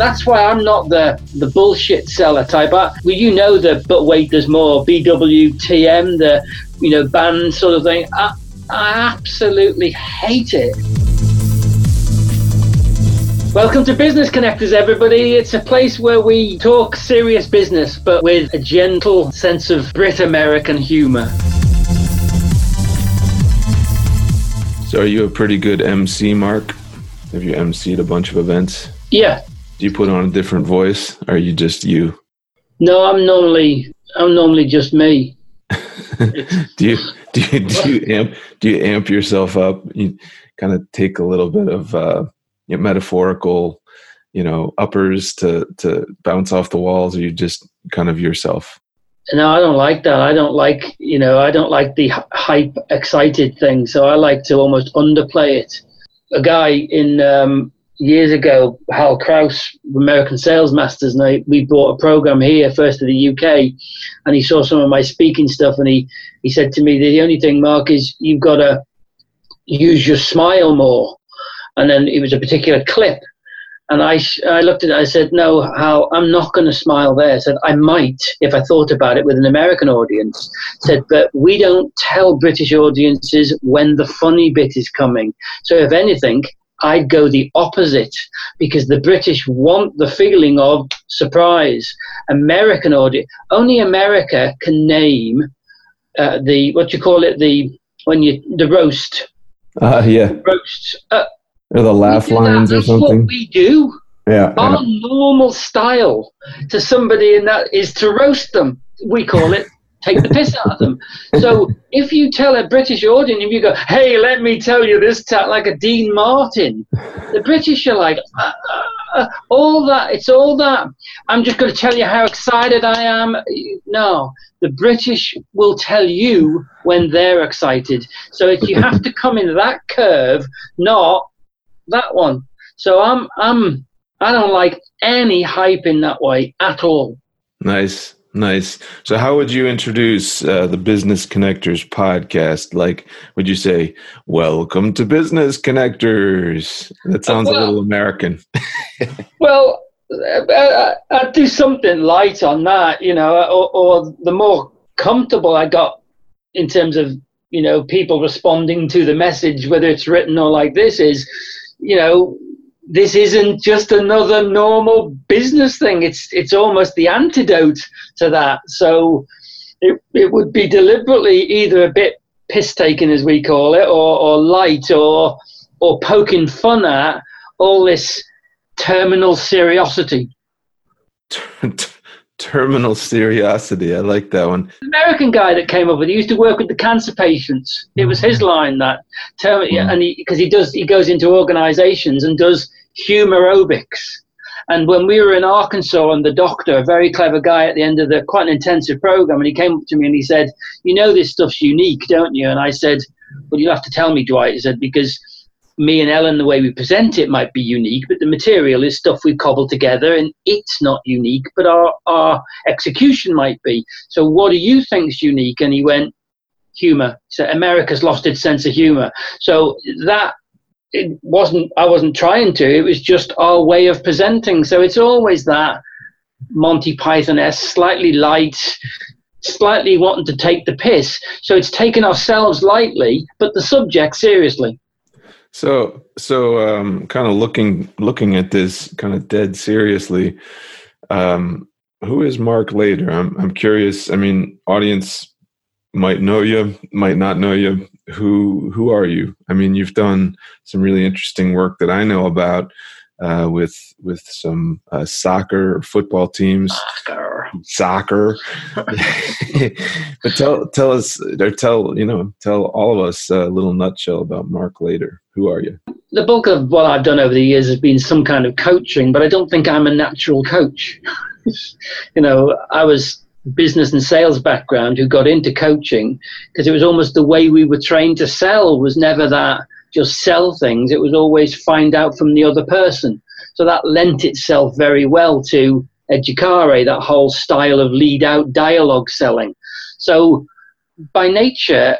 That's why I'm not the the bullshit seller type. I, well, you know the but wait, there's more BWTM, the you know band sort of thing. I, I absolutely hate it. Welcome to Business Connectors, everybody. It's a place where we talk serious business, but with a gentle sense of Brit American humor. So, are you a pretty good MC, Mark? Have you MC'd a bunch of events? Yeah. Do you put on a different voice? Or are you just you? No, I'm normally I'm normally just me. do you do you do you amp do you amp yourself up? You kind of take a little bit of uh, you know, metaphorical, you know, uppers to to bounce off the walls, or you just kind of yourself? No, I don't like that. I don't like you know I don't like the hype excited thing. So I like to almost underplay it. A guy in um, years ago, Hal Kraus, American Sales Masters, and I, we brought a program here first to the UK, and he saw some of my speaking stuff, and he, he said to me, the only thing, Mark, is you've got to use your smile more. And then it was a particular clip, and I, I looked at it, I said, no, Hal, I'm not going to smile there. I said, I might if I thought about it with an American audience. I said, but we don't tell British audiences when the funny bit is coming. So if anything, I'd go the opposite because the British want the feeling of surprise. American audience, only America can name uh, the what you call it the when you the roast. Uh, yeah. Roasts. Uh, or the laugh lines or something. What we do. Yeah. Our yeah. normal style to somebody in that is to roast them. We call it take the piss out of them. So if you tell a British audience, if you go, "Hey, let me tell you this," like a Dean Martin, the British are like, uh, uh, uh, all that. It's all that. I'm just going to tell you how excited I am. No, the British will tell you when they're excited. So if you have to come in that curve, not that one. So I'm I'm I don't like any hype in that way at all. Nice. Nice. So, how would you introduce uh, the Business Connectors podcast? Like, would you say, "Welcome to Business Connectors"? That sounds well, a little American. well, uh, uh, I, would do something light on that, you know, uh, or, or the more comfortable I got in terms of you know people responding to the message, whether it's written or like this, is you know this isn't just another normal business thing. It's it's almost the antidote to that. So it it would be deliberately either a bit piss taking as we call it, or, or light, or or poking fun at all this terminal seriosity. terminal seriosity. I like that one. The American guy that came up with it used to work with the cancer patients. It was his line that term, mm. and because he, he does he goes into organizations and does humor aerobics. And when we were in Arkansas, and the doctor, a very clever guy at the end of the quite an intensive program, and he came up to me and he said, "You know this stuff's unique, don't you?" And I said, "Well, you'll have to tell me, Dwight." He said, "Because me and Ellen, the way we present it might be unique, but the material is stuff we cobbled together, and it's not unique, but our our execution might be. So, what do you think's unique?" And he went, "Humor." So America's lost its sense of humor. So that it wasn't I wasn't trying to. It was just our way of presenting. So it's always that Monty Python s slightly light, slightly wanting to take the piss. So it's taken ourselves lightly, but the subject seriously. So so um, kind of looking looking at this kind of dead seriously. Um, who is Mark Later? I'm I'm curious. I mean, audience might know you, might not know you. Who who are you? I mean, you've done some really interesting work that I know about uh, with with some uh, soccer football teams. Soccer, soccer. but tell tell us or tell you know tell all of us a little nutshell about Mark Later. Who are you? The bulk of what I've done over the years has been some kind of coaching, but I don't think I'm a natural coach. you know, I was business and sales background who got into coaching because it was almost the way we were trained to sell was never that just sell things. It was always find out from the other person. So that lent itself very well to educare that whole style of lead out dialogue selling. So by nature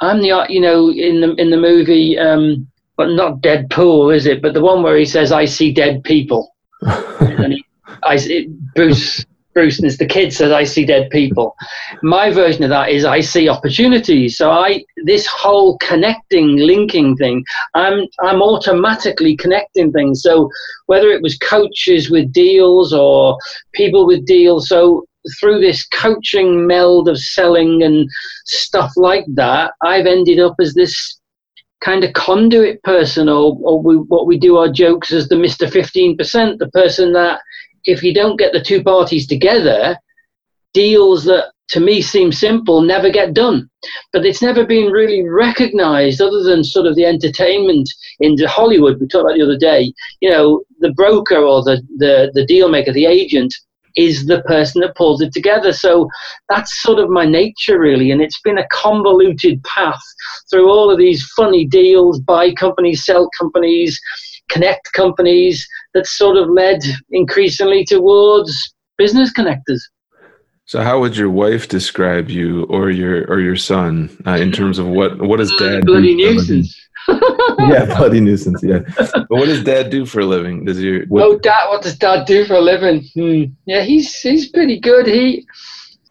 i'm the you know in the in the movie um but not deadpool is it? But the one where he says i see dead people. And he, I, it, Bruce Bruce and it's the kid says I see dead people. My version of that is I see opportunities. So I this whole connecting, linking thing, I'm I'm automatically connecting things. So whether it was coaches with deals or people with deals, so through this coaching meld of selling and stuff like that, I've ended up as this kind of conduit person, or, or we, what we do our jokes as the Mr. 15%, the person that if you don't get the two parties together, deals that to me seem simple never get done. But it's never been really recognized other than sort of the entertainment into Hollywood we talked about the other day. You know, the broker or the, the, the deal maker, the agent, is the person that pulls it together. So that's sort of my nature, really. And it's been a convoluted path through all of these funny deals, buy companies, sell companies, connect companies that sort of led increasingly towards business connectors. So, how would your wife describe you, or your or your son, uh, in terms of what what does dad? Bloody nuisance. yeah, bloody nuisance. Yeah, but what does dad do for a living? Does your what, oh, dad? What does dad do for a living? Hmm. Yeah, he's he's pretty good. He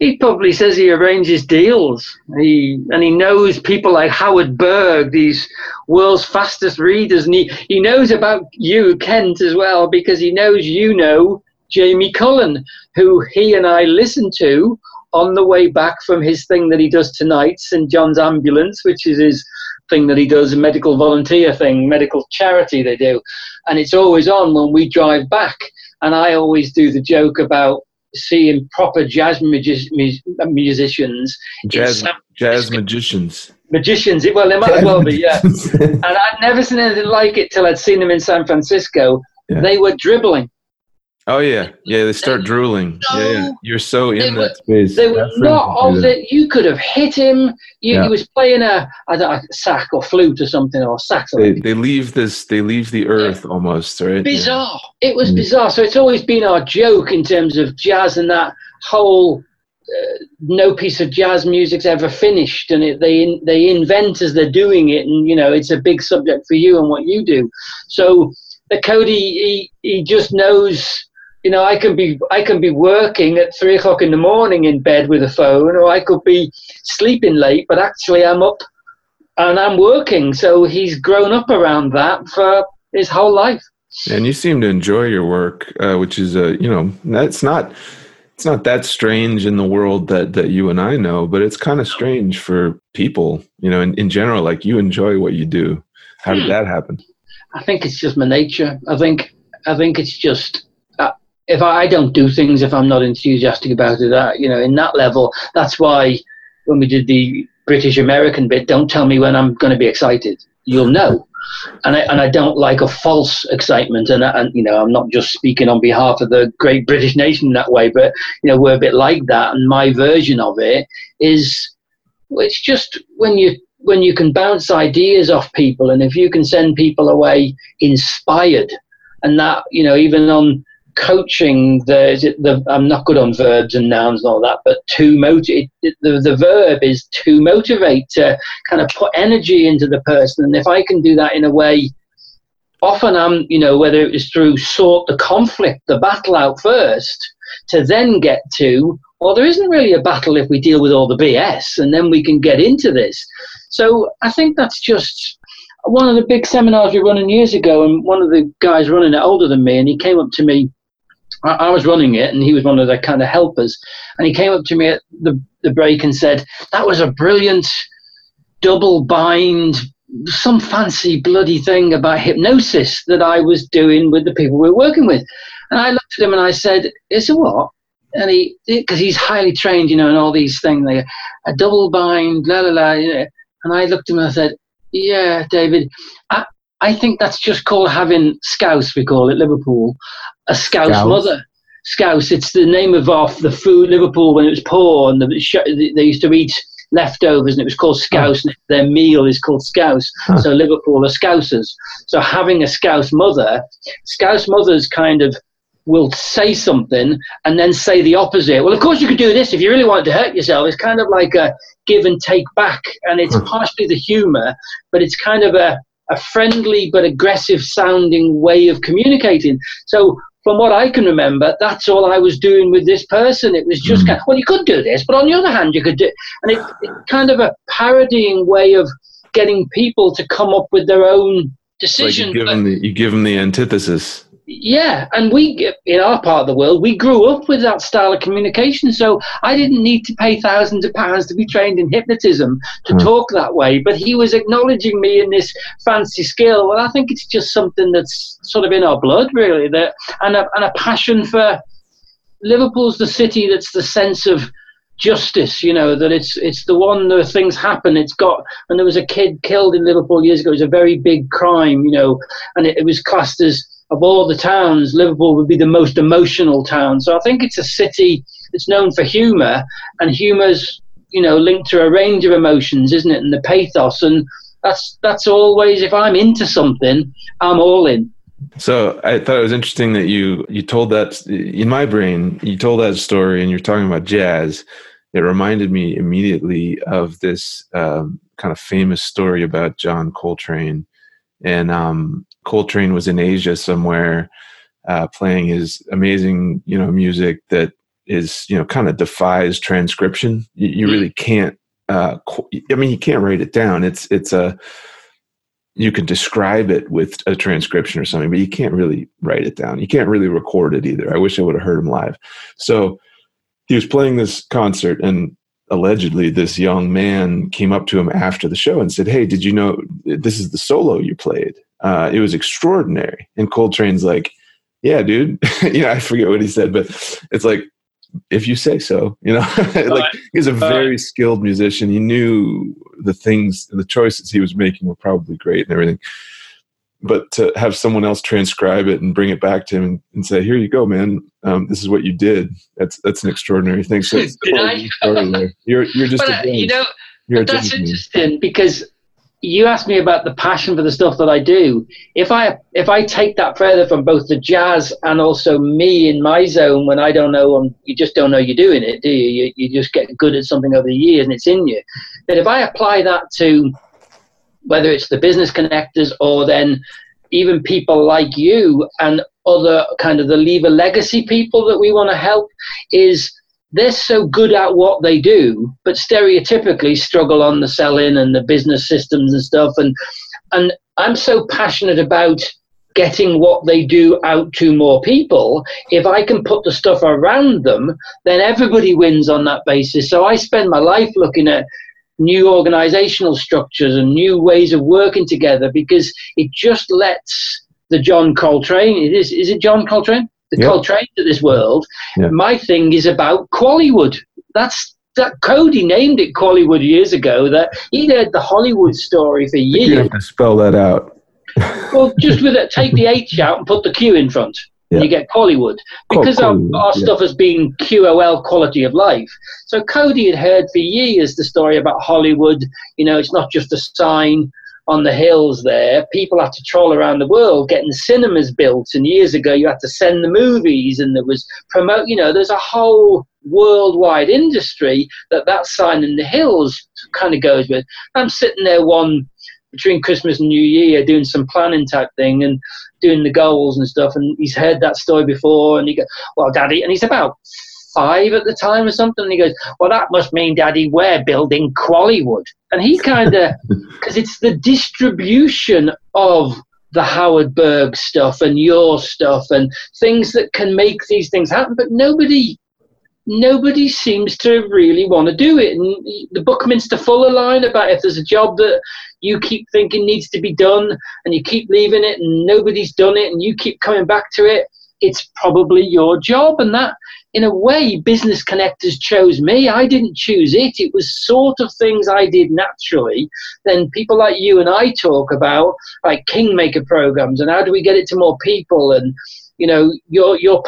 he probably says he arranges deals. He and he knows people like Howard Berg, these world's fastest readers, and he, he knows about you, Kent, as well, because he knows you know Jamie Cullum, who he and I listen to on the way back from his thing that he does tonight, St John's Ambulance, which is his thing that he does, a medical volunteer thing, medical charity they do, and it's always on when we drive back. And I always do the joke about seeing proper jazz music, musicians. Jazz, jazz magicians. Magicians, well, they might as well be, yeah. and I'd never seen anything like it till I'd seen them in San Francisco. Yeah. They were dribbling. Oh yeah, yeah. They start drooling. So, yeah, yeah, you're so in were, that space. They were not of it. You could have hit him. You, yeah. He was playing a, a, a sack or flute or something or sax. They, they leave this. They leave the earth yeah. almost. Right. Bizarre. It was mm. bizarre. So it's always been our joke in terms of jazz and that whole. Uh, no piece of jazz music's ever finished, and it, they they invent as they're doing it, and you know it's a big subject for you and what you do. So the Cody, he, he just knows you know, I can be I can be working at three o'clock in the morning in bed with a phone, or I could be sleeping late, but actually I'm up and I'm working. So he's grown up around that for his whole life. And you seem to enjoy your work, uh, which is a you know that's not it's not that strange in the world that that you and I know, but it's kind of strange for people, you know, in, in general. Like you enjoy what you do. How did hmm. that happen? I think it's just my nature. I think I think it's just if I, I don't do things if I'm not enthusiastic about it, that you know, in that level, that's why when we did the British American bit, don't tell me when I'm going to be excited. You'll know. And I, and I don't like a false excitement. And, uh, and, you know, I'm not just speaking on behalf of the great British nation that way, but, you know, we're a bit like that. And my version of it is, it's just when you, when you can bounce ideas off people and if you can send people away inspired and that, you know, even on, coaching the, the I'm not good on verbs and nouns and all that, but to motivate the, the verb is to motivate to kind of put energy into the person. And if I can do that in a way, often I'm, you know, whether it was through sort the conflict, the battle out first, to then get to, well, there isn't really a battle if we deal with all the BS, and then we can get into this. So I think that's just one of the big seminars we were running years ago, and one of the guys running it older than me, and he came up to me I, I, was running it, and he was one of the kind of helpers. And he came up to me at the, the break and said, That was a brilliant double bind, some fancy bloody thing about hypnosis that I was doing with the people we were working with. And I looked at him and I said, It's a what? And he, because he's highly trained, you know, in all these things, like a double bind, la la la. You know. And I looked at him and I said, Yeah, David, I, I think that's just called having scouse, we call it, Liverpool a Scouse, Scouse. mother. Scouse, it's the name of off the food Liverpool when it was poor and the, they used to eat leftovers and it was called Scouse. Oh. Their meal is called Scouse. Huh. So Liverpool are Scousers. So having a Scouse mother, Scouse mothers kind of will say something and then say the opposite. Well, of course you could do this if you really wanted to hurt yourself. It's kind of like a give and take back, and it's partially the humour, but it's kind of a a friendly but aggressive sounding way of communicating. So from what I can remember, that's all I was doing with this person. It was just mm. kind of, well, you could do this, but on the other hand, you could do, and it, it kind of a parodying way of getting people to come up with their own decision. Like you, give them the, you give them the antithesis yeah, and we in our part of the world, we grew up with that style of communication. So I didn't need to pay thousands of pounds to be trained in hypnotism to mm. talk that way. But he was acknowledging me in this fancy skill. Well, I think it's just something that's sort of in our blood, really. That and a, and a passion for Liverpool's the city that's the sense of justice you know that it's it's the one where things happen it's got and there was a kid killed in liverpool years ago it was a very big crime you know and it, it was classed as of all the towns, Liverpool would be the most emotional town. So I think it's a city that's known for humour, and humour's you know linked to a range of emotions, isn't it? And the pathos, and that's that's always if I'm into something, I'm all in. So I thought it was interesting that you you told that in my brain you told that story, and you're talking about jazz. It reminded me immediately of this um, kind of famous story about John Coltrane, and um, Coltrane was in Asia somewhere uh, playing his amazing, you know, music that is, you know, kind of defies transcription. You, you mm-hmm. really can't. Uh, I mean, you can't write it down. It's it's a you can describe it with a transcription or something, but you can't really write it down. You can't really record it either. I wish I would have heard him live. So he was playing this concert, and allegedly this young man came up to him after the show and said, "Hey, did you know this is the solo you played?" uh, it was extraordinary. And Coltrane's like, yeah, dude. you know, I forget what he said, but it's like, if you say so, you know, like he's a very skilled musician. He knew the things, the choices he was making were probably great and everything. But to have someone else transcribe it and bring it back to him and, and say, "Here you go, man. Um, this is what you did." That's that's an extraordinary thing. So you're you're just but, uh, you know that's interesting because you asked me about the passion for the stuff that I do. If I if I take that further from both the jazz and also me in my zone when I don't know, um, you just don't know you're doing it, do you? you? You just get good at something over the years and it's in you. But if I apply that to whether it's the business connectors or then even people like you and other kind of the lever legacy people that we want to help is they're so good at what they do, but stereotypically struggle on the selling and the business systems and stuff. And and I'm so passionate about getting what they do out to more people. If I can put the stuff around them, then everybody wins on that basis. So I spend my life looking at new organizational structures and new ways of working together because it just lets the John Coltrane, it is, is it John Coltrane? the yep. Coltrane of this world. Yep. My thing is about Quallywood. That's that Cody named it Quallywood years ago. That he'd heard the Hollywood story for years. You have to spell that out. well, just with it, take the H out and put the Q in front. Yep. You get Quallywood because our, our stuff has been QOL quality of life. So Cody had heard for years the story about Hollywood. You know, it's not just a sign on the hills there, people had to troll around the world getting cinemas built. And years ago, you had to send the movies, and there was promote. You know, there's a whole worldwide industry that that sign in the hills kind of goes with. I'm sitting there one between Christmas and New Year doing some planning type thing and doing the goals and stuff. And he's heard that story before, and he goes, "Well, Daddy," and he's about five at the time or something. And he goes, Well, that must mean, Daddy, we're building Quallywood. And he kind of, because it's the distribution of the Howard Berg stuff and your stuff and things that can make these things happen, but nobody. Nobody seems to really want to do it. And the Buckminster Fuller line about if there's a job that you keep thinking needs to be done and you keep leaving it and nobody's done it and you keep coming back to it, it's probably your job. And that in a way, Business Connectors chose me. I didn't choose it. It was sort of things I did naturally. Then people like you and I talk about, like Kingmaker programs, and how do we get it to more people? And you know, you're you're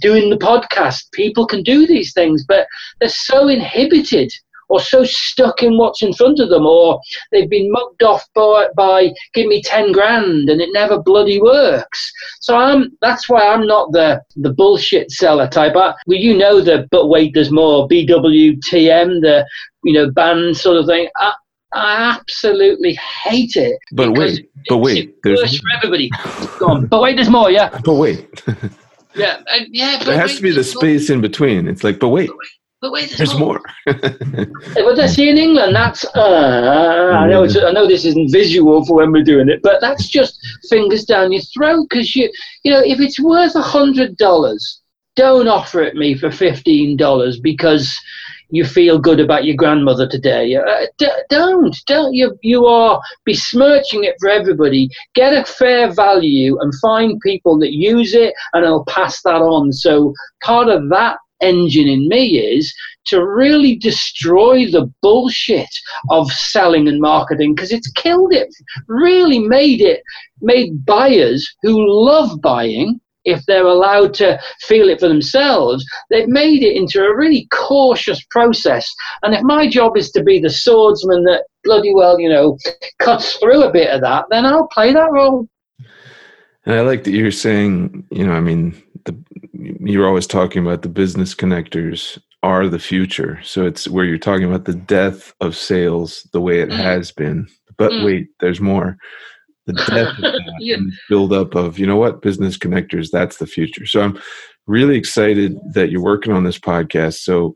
doing the podcast. People can do these things, but they're so inhibited or so stuck in what's in front of them, or they've been mugged off by, by give me 10 grand and it never bloody works. So I'm, that's why I'm not the, the bullshit seller type. I, well, you know the, but wait, there's more, BWTM, the, you know, band sort of thing. I, I absolutely hate it. But wait, but wait, there's for everybody. Go on. But wait, there's more. Yeah. But wait. yeah, and, yeah. there has to be the space in between. It's like, but wait, but wait, there's, there's more. but that's see in England. That's uh, I know. It's, I know this isn't visual for when we're doing it, but that's just fingers down your throat because you, you know, if it's worth a hundred dollars, don't offer it me for fifteen dollars because you feel good about your grandmother today. Uh, d- don't, don't. You, you are besmirching it for everybody. Get a fair value and find people that use it and I'll pass that on. So part of that engine in me is to really destroy the bullshit of selling and marketing because it's killed it, really made it, made buyers who love buying if they're allowed to feel it for themselves, they've made it into a really cautious process. And if my job is to be the swordsman that bloody well, you know, cuts through a bit of that, then I'll play that role. And I like that you're saying, you know, I mean, you're always talking about the business connectors are the future. So it's where you're talking about the death of sales the way it mm. has been. But mm. wait, there's more the death of yeah. and build up of you know what business connectors that's the future so i'm really excited that you're working on this podcast so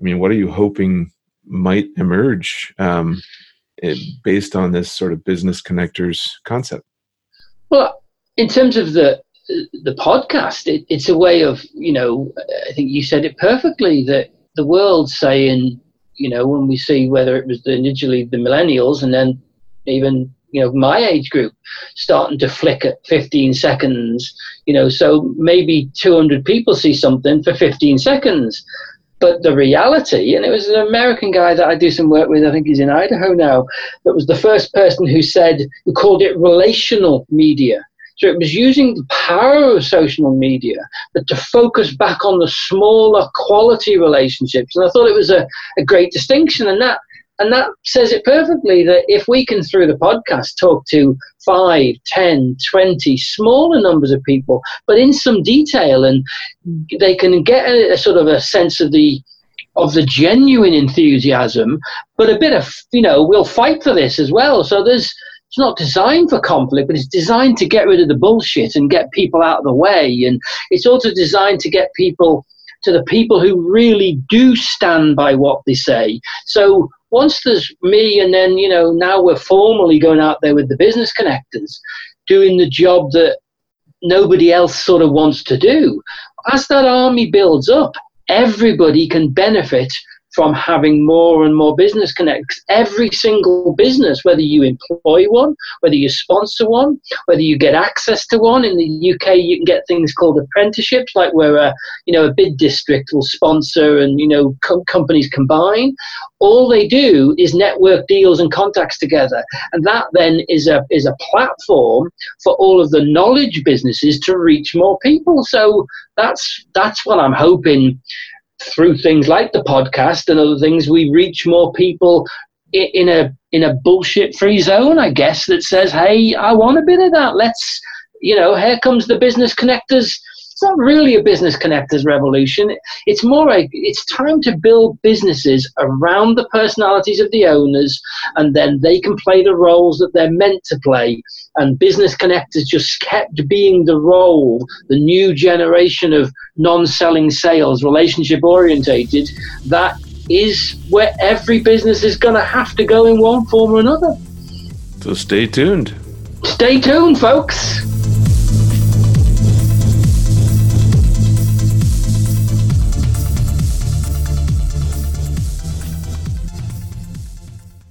i mean what are you hoping might emerge um, it, based on this sort of business connectors concept well in terms of the the podcast. It, it's a way of you know i think you said it perfectly that the world saying you know when we see whether it was the, initially the millennials and then even you know my age group starting to flick at 15 seconds you know so maybe 200 people see something for 15 seconds. But the reality and it was an american guy that i do some work with i think he's in idaho now that was the first person who said who called it relational media so it was using the power of social media, but to focus back on the smaller quality relationships. And I thought it was a, a great distinction. And that and that says it perfectly that if we can, through the podcast, talk to 5, 10, 20, smaller numbers of people, but in some detail, and they can get a, a sort of a sense of the of the genuine enthusiasm, but a bit of, you know, we'll fight for this as well. So there's, it's not designed for conflict, but it's designed to get rid of the bullshit and get people out of the way. And it's also designed to get people to the people who really do stand by what they say. So once there's me and then, you know, now we're formally going out there with the business connectors, doing the job that nobody else sort of wants to do. As that army builds up, everybody can benefit from having more and more business connects. Every single business, whether you employ one, whether you sponsor one, whether you get access to one. In the UK, you can get things called apprenticeships, like where a you know a bid district will sponsor and you know com- companies combine. All they do is network deals and contacts together, and that then is a is a platform for all of the knowledge businesses to reach more people. So that's that's what I'm hoping through things like the podcast and other things, we reach more people in a in a bullshit free zone, I guess, that says, "Hey, I want a bit of that. Let's, you know, here comes the business connectors it's not really a business connectors revolution. It's more like it's time to build businesses around the personalities of the owners, and then they can play the roles that they're meant to play. And business connectors just kept being the role, the new generation of non-selling sales, relationship orientated. That is where every business is going to have to go in one form or another. So stay tuned. Stay tuned, folks.